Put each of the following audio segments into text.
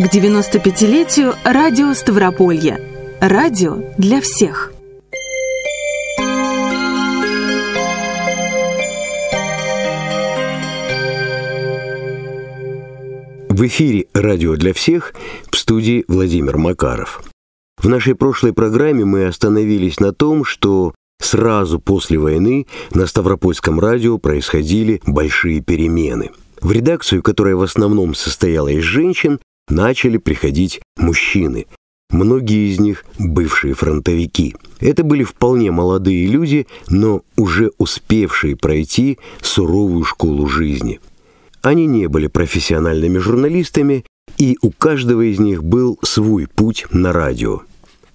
к 95-летию радио Ставрополья. Радио для всех. В эфире «Радио для всех» в студии Владимир Макаров. В нашей прошлой программе мы остановились на том, что сразу после войны на Ставропольском радио происходили большие перемены. В редакцию, которая в основном состояла из женщин, начали приходить мужчины. Многие из них – бывшие фронтовики. Это были вполне молодые люди, но уже успевшие пройти суровую школу жизни. Они не были профессиональными журналистами, и у каждого из них был свой путь на радио.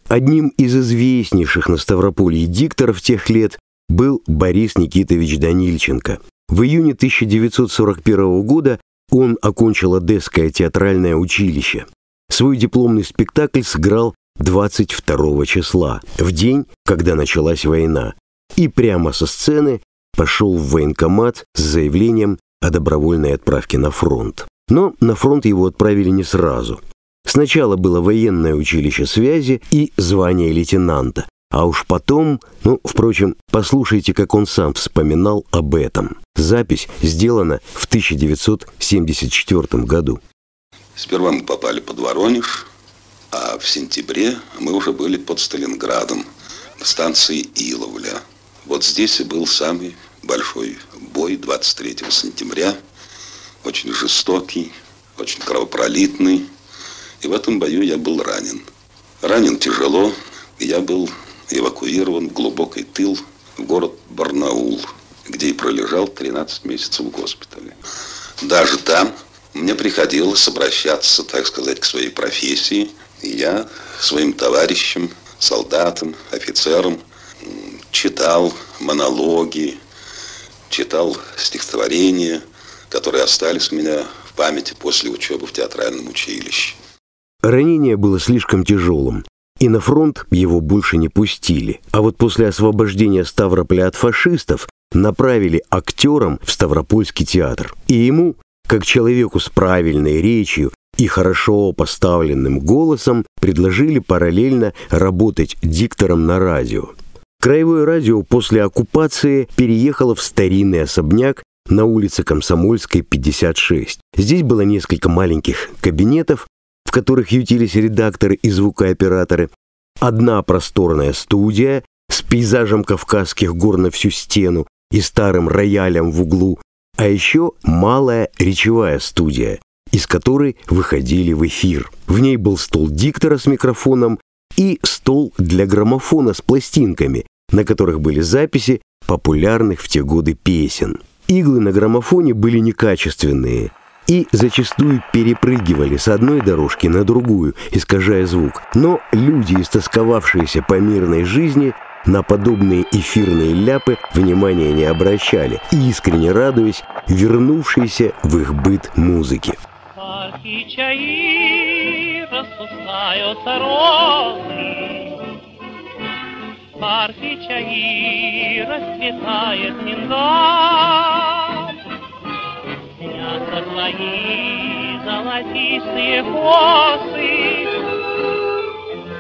Одним из известнейших на Ставрополье дикторов тех лет был Борис Никитович Данильченко. В июне 1941 года он окончил Одесское театральное училище. Свой дипломный спектакль сыграл 22 числа, в день, когда началась война, и прямо со сцены пошел в военкомат с заявлением о добровольной отправке на фронт. Но на фронт его отправили не сразу. Сначала было военное училище связи и звание лейтенанта, а уж потом, ну, впрочем, послушайте, как он сам вспоминал об этом. Запись сделана в 1974 году. Сперва мы попали под Воронеж, а в сентябре мы уже были под Сталинградом, на станции Иловля. Вот здесь и был самый большой бой 23 сентября, очень жестокий, очень кровопролитный. И в этом бою я был ранен. Ранен тяжело, я был эвакуирован в глубокий тыл в город Барнаул, где и пролежал 13 месяцев в госпитале. Даже там мне приходилось обращаться, так сказать, к своей профессии. И я своим товарищам, солдатам, офицерам читал монологи, читал стихотворения, которые остались у меня в памяти после учебы в театральном училище. Ранение было слишком тяжелым, и на фронт его больше не пустили. А вот после освобождения Ставрополя от фашистов направили актером в Ставропольский театр. И ему, как человеку с правильной речью и хорошо поставленным голосом, предложили параллельно работать диктором на радио. Краевое радио после оккупации переехало в старинный особняк на улице Комсомольской, 56. Здесь было несколько маленьких кабинетов, которых ютились редакторы и звукооператоры, одна просторная студия с пейзажем Кавказских гор на всю стену и старым роялем в углу, а еще малая речевая студия, из которой выходили в эфир. В ней был стол диктора с микрофоном и стол для граммофона с пластинками, на которых были записи популярных в те годы песен. Иглы на граммофоне были некачественные и зачастую перепрыгивали с одной дорожки на другую, искажая звук. Но люди, истосковавшиеся по мирной жизни, на подобные эфирные ляпы внимания не обращали, искренне радуясь вернувшейся в их быт музыке. парке чаи расцветает миндаль. Снятся твои золотистые косы,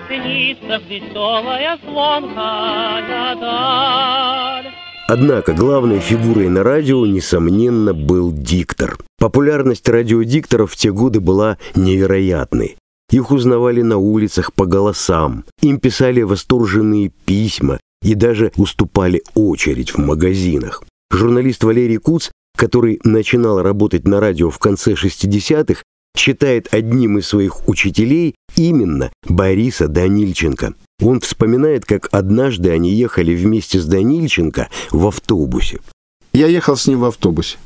Снится веселая звонкая даль. Однако главной фигурой на радио, несомненно, был диктор. Популярность радиодикторов в те годы была невероятной. Их узнавали на улицах по голосам, им писали восторженные письма и даже уступали очередь в магазинах. Журналист Валерий Куц, который начинал работать на радио в конце 60-х, считает одним из своих учителей именно Бориса Данильченко. Он вспоминает, как однажды они ехали вместе с Данильченко в автобусе. Я ехал с ним в автобусе.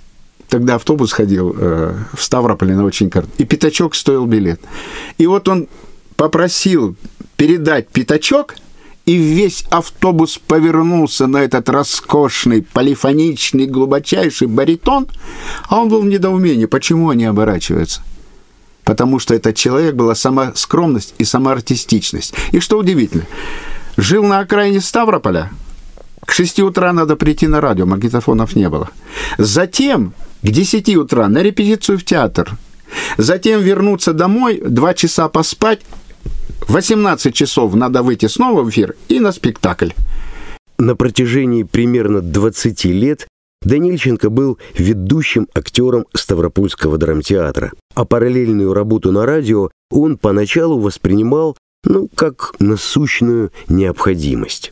Тогда автобус ходил э, в Ставрополе на очень карт. И пятачок стоил билет. И вот он попросил передать пятачок, и весь автобус повернулся на этот роскошный, полифоничный, глубочайший баритон, а он был в недоумении, почему они оборачиваются. Потому что этот человек была сама скромность и сама артистичность. И что удивительно, жил на окраине Ставрополя, к 6 утра надо прийти на радио, магнитофонов не было. Затем к 10 утра на репетицию в театр. затем вернуться домой, два часа поспать, 18 часов надо выйти снова в эфир и на спектакль. На протяжении примерно 20 лет Данильченко был ведущим актером Ставропольского драмтеатра, а параллельную работу на радио он поначалу воспринимал, ну, как насущную необходимость.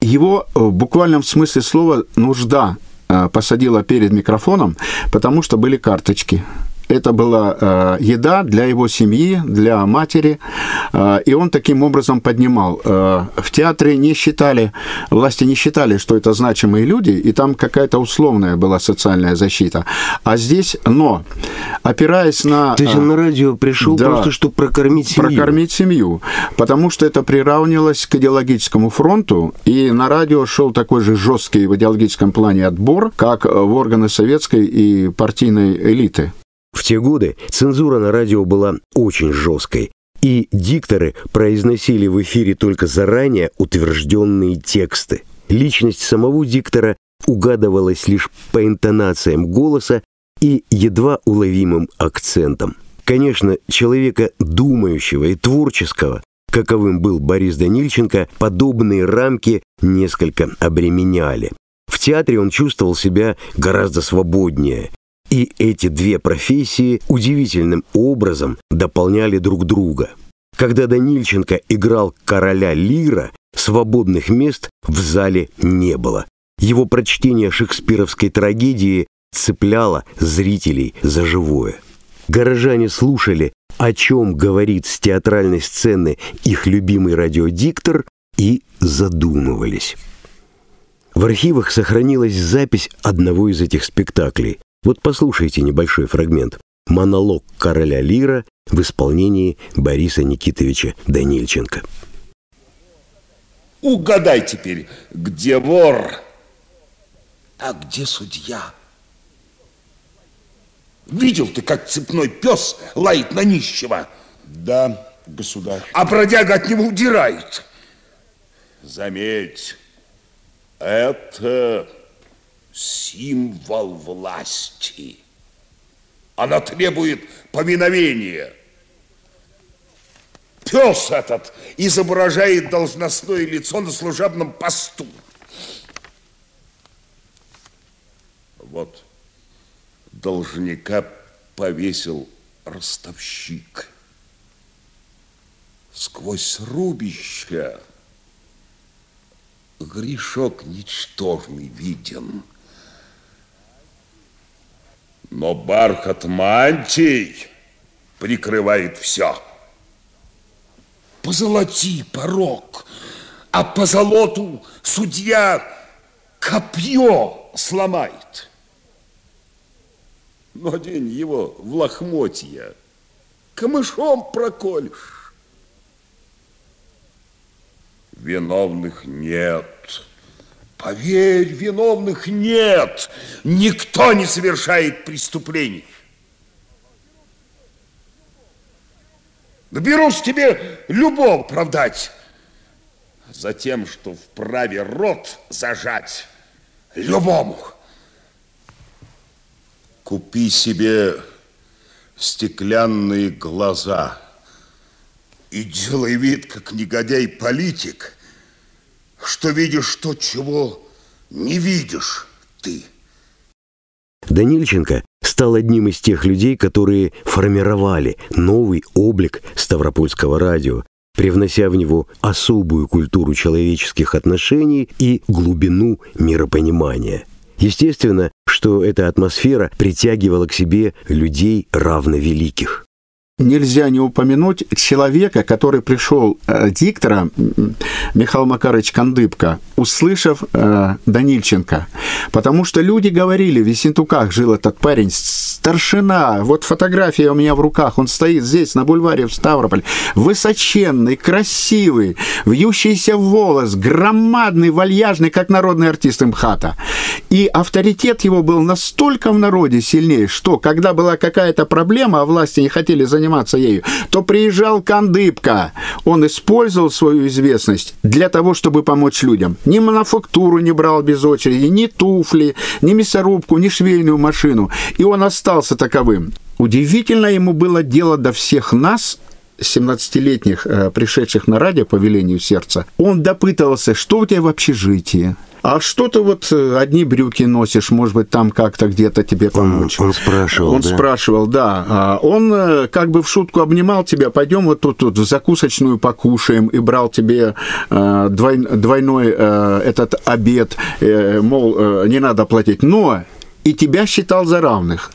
Его э, в буквальном смысле слова нужда э, посадила перед микрофоном, потому что были карточки это была э, еда для его семьи, для матери, э, и он таким образом поднимал. Э, в театре не считали, власти не считали, что это значимые люди, и там какая-то условная была социальная защита. А здесь, но, опираясь на... То есть он на радио пришел да, просто, чтобы прокормить семью? Прокормить семью, потому что это приравнивалось к идеологическому фронту, и на радио шел такой же жесткий в идеологическом плане отбор, как в органы советской и партийной элиты. В те годы цензура на радио была очень жесткой, и дикторы произносили в эфире только заранее утвержденные тексты. Личность самого диктора угадывалась лишь по интонациям голоса и едва уловимым акцентам. Конечно, человека думающего и творческого, каковым был Борис Данильченко, подобные рамки несколько обременяли. В театре он чувствовал себя гораздо свободнее и эти две профессии удивительным образом дополняли друг друга. Когда Данильченко играл короля Лира, свободных мест в зале не было. Его прочтение шекспировской трагедии цепляло зрителей за живое. Горожане слушали, о чем говорит с театральной сцены их любимый радиодиктор, и задумывались. В архивах сохранилась запись одного из этих спектаклей. Вот послушайте небольшой фрагмент. Монолог короля Лира в исполнении Бориса Никитовича Данильченко. Угадай теперь, где вор, а где судья? Видел ты, как цепной пес лает на нищего? Да, государь. А бродяга от него удирает. Заметь, это символ власти. Она требует повиновения. Пес этот изображает должностное лицо на служебном посту. Вот должника повесил ростовщик. Сквозь рубища грешок ничтожный виден – но бархат мантий прикрывает все. Позолоти порог, а по золоту судья копье сломает. Но день его в лохмотья камышом проколешь. Виновных нет. Поверь, виновных нет. Никто не совершает преступлений. Наберусь тебе любого оправдать. За тем, что вправе рот зажать любому. Купи себе стеклянные глаза и делай вид, как негодяй-политик – что видишь то, чего не видишь ты. Данильченко стал одним из тех людей, которые формировали новый облик Ставропольского радио, привнося в него особую культуру человеческих отношений и глубину миропонимания. Естественно, что эта атмосфера притягивала к себе людей равновеликих нельзя не упомянуть человека, который пришел э, диктора, Михаил Макарович Кандыбко, услышав э, Данильченко. Потому что люди говорили, в Ессентуках жил этот парень, старшина, вот фотография у меня в руках, он стоит здесь, на бульваре в Ставрополь, высоченный, красивый, вьющийся волос, громадный, вальяжный, как народный артист МХАТа. И авторитет его был настолько в народе сильнее, что когда была какая-то проблема, а власти не хотели заниматься заниматься ею, то приезжал Кандыбка. Он использовал свою известность для того, чтобы помочь людям. Ни мануфактуру не брал без очереди, ни туфли, ни мясорубку, ни швейную машину. И он остался таковым. удивительно ему было дело до всех нас, 17-летних, э, пришедших на радио по велению сердца, он допытывался, что у тебя в общежитии, а что ты вот э, одни брюки носишь, может быть, там как-то где-то тебе помочь? Он, он спрашивал, Он да? спрашивал, да. А Он э, как бы в шутку обнимал тебя, пойдем вот тут, тут в закусочную покушаем, и брал тебе двой, двойной этот обед, мол, не надо платить. Но и тебя считал за равных.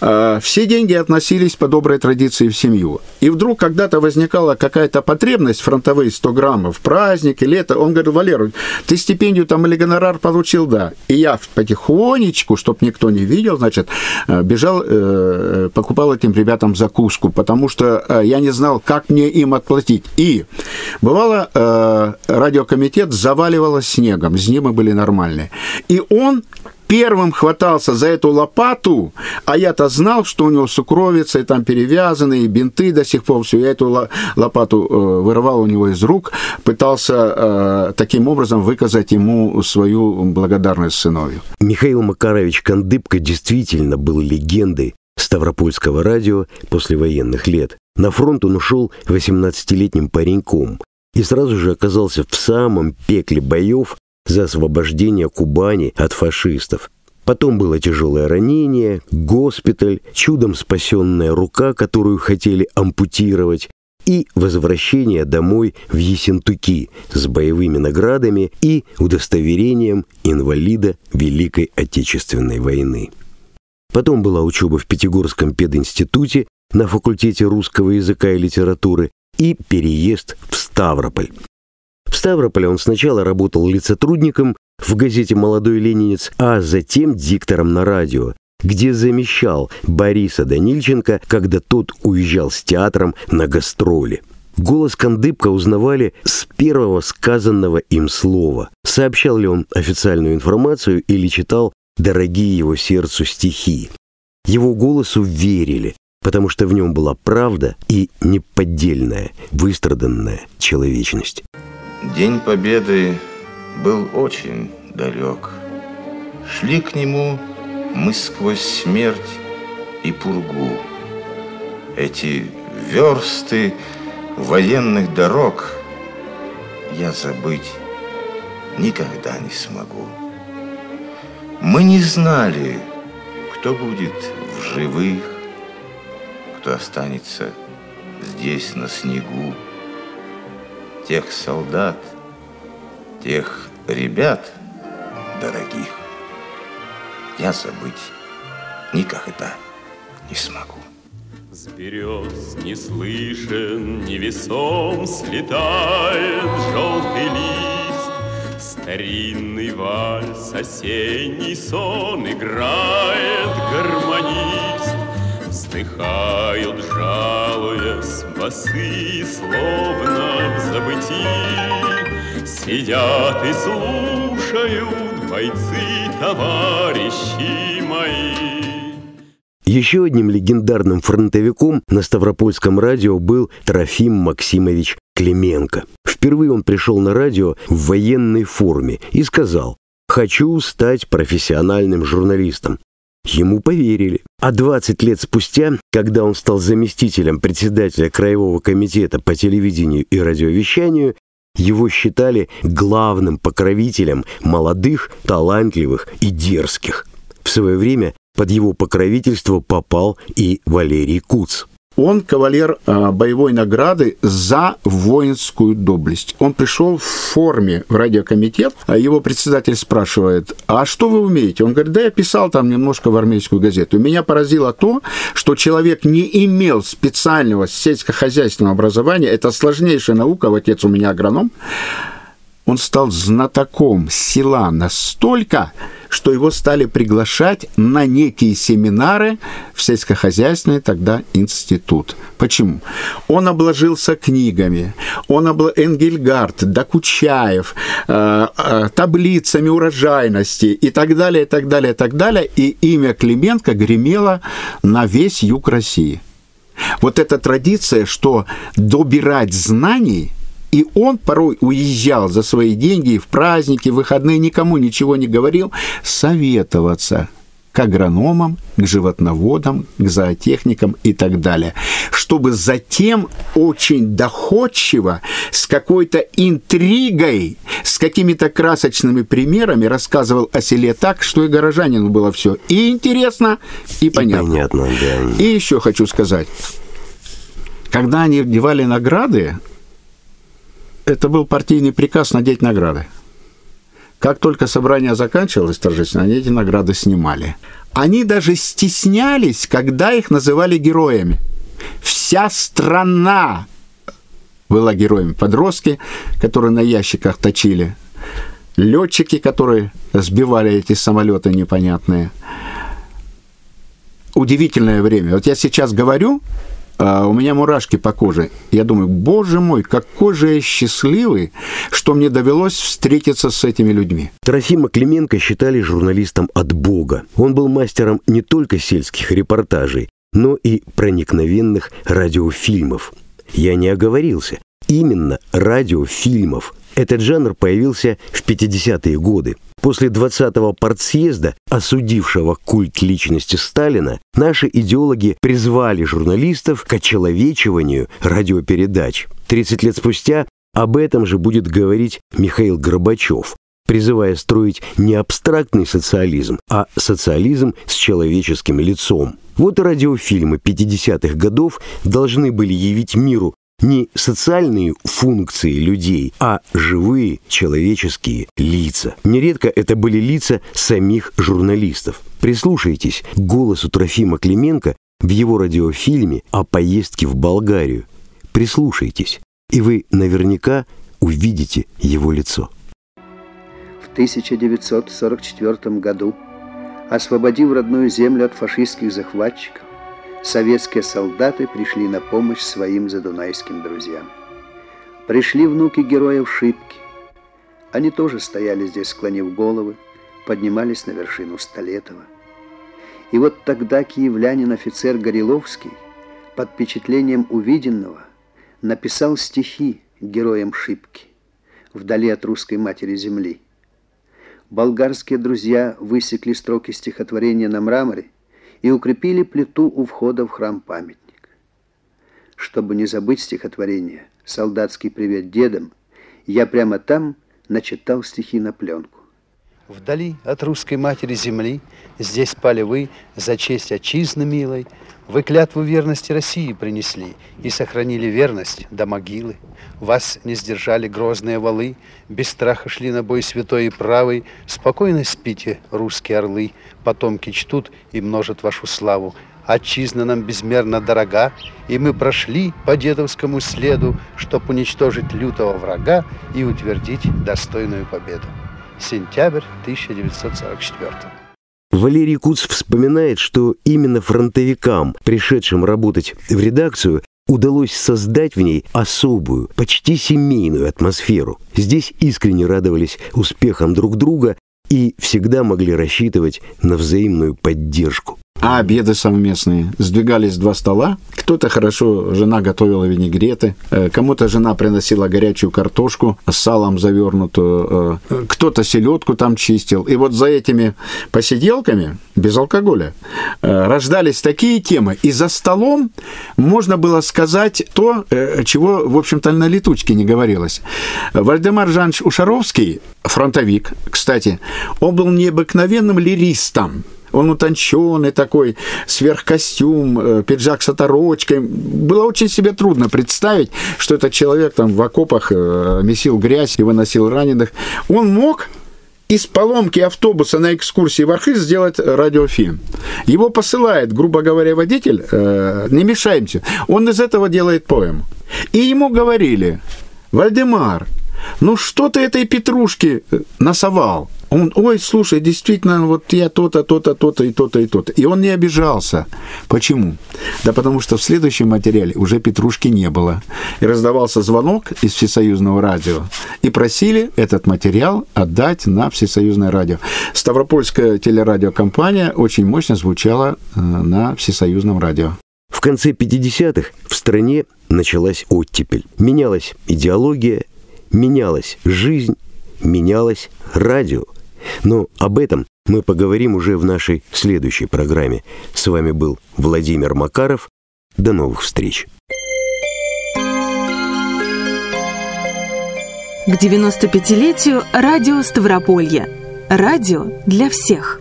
Э, Все деньги относились по доброй традиции в семью. И вдруг когда-то возникала какая-то потребность, фронтовые 100 граммов, праздники, лето, он говорит, Валера, ты стипендию там или гонорар получил, да. И я потихонечку, чтобы никто не видел, значит, э, бежал, э, покупал этим ребятам закуску, потому что э, я не знал, как мне им отплатить. И бывало, радиокомитет заваливало снегом, зимы были нормальные. И он первым хватался за эту лопату, а я-то знал, что у него сукровица, и там перевязаны, и бинты до сих пор, все. Я эту ло- лопату э, вырывал у него из рук, пытался э, таким образом выказать ему свою благодарность сыновью. Михаил Макарович Кандыбко действительно был легендой Ставропольского радио послевоенных лет. На фронт он ушел 18-летним пареньком и сразу же оказался в самом пекле боев за освобождение Кубани от фашистов. Потом было тяжелое ранение, госпиталь, чудом спасенная рука, которую хотели ампутировать, и возвращение домой в Ессентуки с боевыми наградами и удостоверением инвалида Великой Отечественной войны. Потом была учеба в Пятигорском пединституте на факультете русского языка и литературы и переезд в Ставрополь. В Ставрополе он сначала работал лицотрудником в газете «Молодой ленинец», а затем диктором на радио, где замещал Бориса Данильченко, когда тот уезжал с театром на гастроли. Голос Кандыбка узнавали с первого сказанного им слова. Сообщал ли он официальную информацию или читал дорогие его сердцу стихи. Его голосу верили, потому что в нем была правда и неподдельная, выстраданная человечность. День Победы был очень далек. Шли к нему мы сквозь смерть и пургу. Эти версты военных дорог я забыть никогда не смогу. Мы не знали, кто будет в живых, кто останется здесь на снегу. Тех солдат, тех ребят дорогих я забыть никогда не смогу. С берез не слышен, невесом слетает желтый лист. Старинный вальс, осенний сон играет гармонист. Вздыхают, жалуясь, басы, словно в забытии. Сидят и слушают бойцы, товарищи мои. Еще одним легендарным фронтовиком на Ставропольском радио был Трофим Максимович Клименко. Впервые он пришел на радио в военной форме и сказал «Хочу стать профессиональным журналистом». Ему поверили. А 20 лет спустя, когда он стал заместителем председателя Краевого комитета по телевидению и радиовещанию, его считали главным покровителем молодых, талантливых и дерзких. В свое время под его покровительство попал и Валерий Куц. Он кавалер э, боевой награды за воинскую доблесть. Он пришел в форме в радиокомитет, а его председатель спрашивает, а что вы умеете? Он говорит, да я писал там немножко в армейскую газету. Меня поразило то, что человек не имел специального сельскохозяйственного образования, это сложнейшая наука, отец у меня агроном, он стал знатоком села настолько, что его стали приглашать на некие семинары в сельскохозяйственный тогда институт. Почему? Он обложился книгами, он обла... Энгельгард, Докучаев, э, э, таблицами урожайности и так далее, и так далее, и так далее. И имя Клименко гремело на весь юг России. Вот эта традиция, что добирать знаний – и он порой уезжал за свои деньги в праздники, в выходные, никому ничего не говорил, советоваться к агрономам, к животноводам, к зоотехникам и так далее. Чтобы затем очень доходчиво, с какой-то интригой, с какими-то красочными примерами рассказывал о селе так, что и горожанину было все и интересно, и понятно. И понятно, да. И еще хочу сказать, когда они девали награды, это был партийный приказ надеть награды. Как только собрание заканчивалось торжественно, они эти награды снимали. Они даже стеснялись, когда их называли героями. Вся страна была героями. Подростки, которые на ящиках точили, летчики, которые сбивали эти самолеты непонятные. Удивительное время. Вот я сейчас говорю, у меня мурашки по коже. Я думаю, боже мой, какой же я счастливый, что мне довелось встретиться с этими людьми. Трофима Клименко считали журналистом от Бога. Он был мастером не только сельских репортажей, но и проникновенных радиофильмов. Я не оговорился. Именно радиофильмов. Этот жанр появился в 50-е годы. После 20-го партсъезда, осудившего культ личности Сталина, наши идеологи призвали журналистов к очеловечиванию радиопередач. 30 лет спустя об этом же будет говорить Михаил Горбачев, призывая строить не абстрактный социализм, а социализм с человеческим лицом. Вот и радиофильмы 50-х годов должны были явить миру не социальные функции людей, а живые человеческие лица. Нередко это были лица самих журналистов. Прислушайтесь к голосу Трофима Клименко в его радиофильме о поездке в Болгарию. Прислушайтесь, и вы наверняка увидите его лицо. В 1944 году, освободив родную землю от фашистских захватчиков, советские солдаты пришли на помощь своим задунайским друзьям. Пришли внуки героев Шипки. Они тоже стояли здесь, склонив головы, поднимались на вершину Столетова. И вот тогда киевлянин-офицер Гореловский под впечатлением увиденного написал стихи героям Шипки вдали от русской матери земли. Болгарские друзья высекли строки стихотворения на мраморе и укрепили плиту у входа в храм-памятник. Чтобы не забыть стихотворение «Солдатский привет дедам», я прямо там начитал стихи на пленку. Вдали от русской матери земли Здесь спали вы за честь отчизны милой, Вы клятву верности России принесли И сохранили верность до могилы. Вас не сдержали грозные валы, Без страха шли на бой святой и правый. Спокойно спите, русские орлы, Потомки чтут и множат вашу славу. Отчизна нам безмерно дорога, И мы прошли по дедовскому следу, Чтоб уничтожить лютого врага И утвердить достойную победу. Сентябрь 1944. Валерий Куц вспоминает, что именно фронтовикам, пришедшим работать в редакцию, удалось создать в ней особую, почти семейную атмосферу. Здесь искренне радовались успехам друг друга и всегда могли рассчитывать на взаимную поддержку. А обеды совместные. Сдвигались два стола. Кто-то хорошо, жена готовила винегреты. э, Кому-то жена приносила горячую картошку с салом завернутую. э, Кто-то селедку там чистил. И вот за этими посиделками, без алкоголя, э, рождались такие темы. И за столом можно было сказать то, чего, в общем-то, на летучке не говорилось. Вальдемар Жанч Ушаровский, фронтовик, кстати, он был необыкновенным лиристом. Он утонченный такой, сверхкостюм, э, пиджак с оторочкой. Было очень себе трудно представить, что этот человек там в окопах э, месил грязь и выносил раненых. Он мог из поломки автобуса на экскурсии в Архыз сделать радиофильм. Его посылает, грубо говоря, водитель, э, не мешаемся, он из этого делает поэму. И ему говорили, Вальдемар, ну что ты этой петрушки э, насовал? Он, ой, слушай, действительно, вот я то-то, то-то, то-то и то-то и то-то. И он не обижался. Почему? Да потому что в следующем материале уже петрушки не было. И раздавался звонок из Всесоюзного радио. И просили этот материал отдать на Всесоюзное радио. Ставропольская телерадиокомпания очень мощно звучала э, на Всесоюзном радио. В конце 50-х в стране началась оттепель. Менялась идеология, менялась жизнь, менялось радио. Но об этом мы поговорим уже в нашей следующей программе. С вами был Владимир Макаров. До новых встреч. К 95-летию радио Ставрополья. Радио для всех.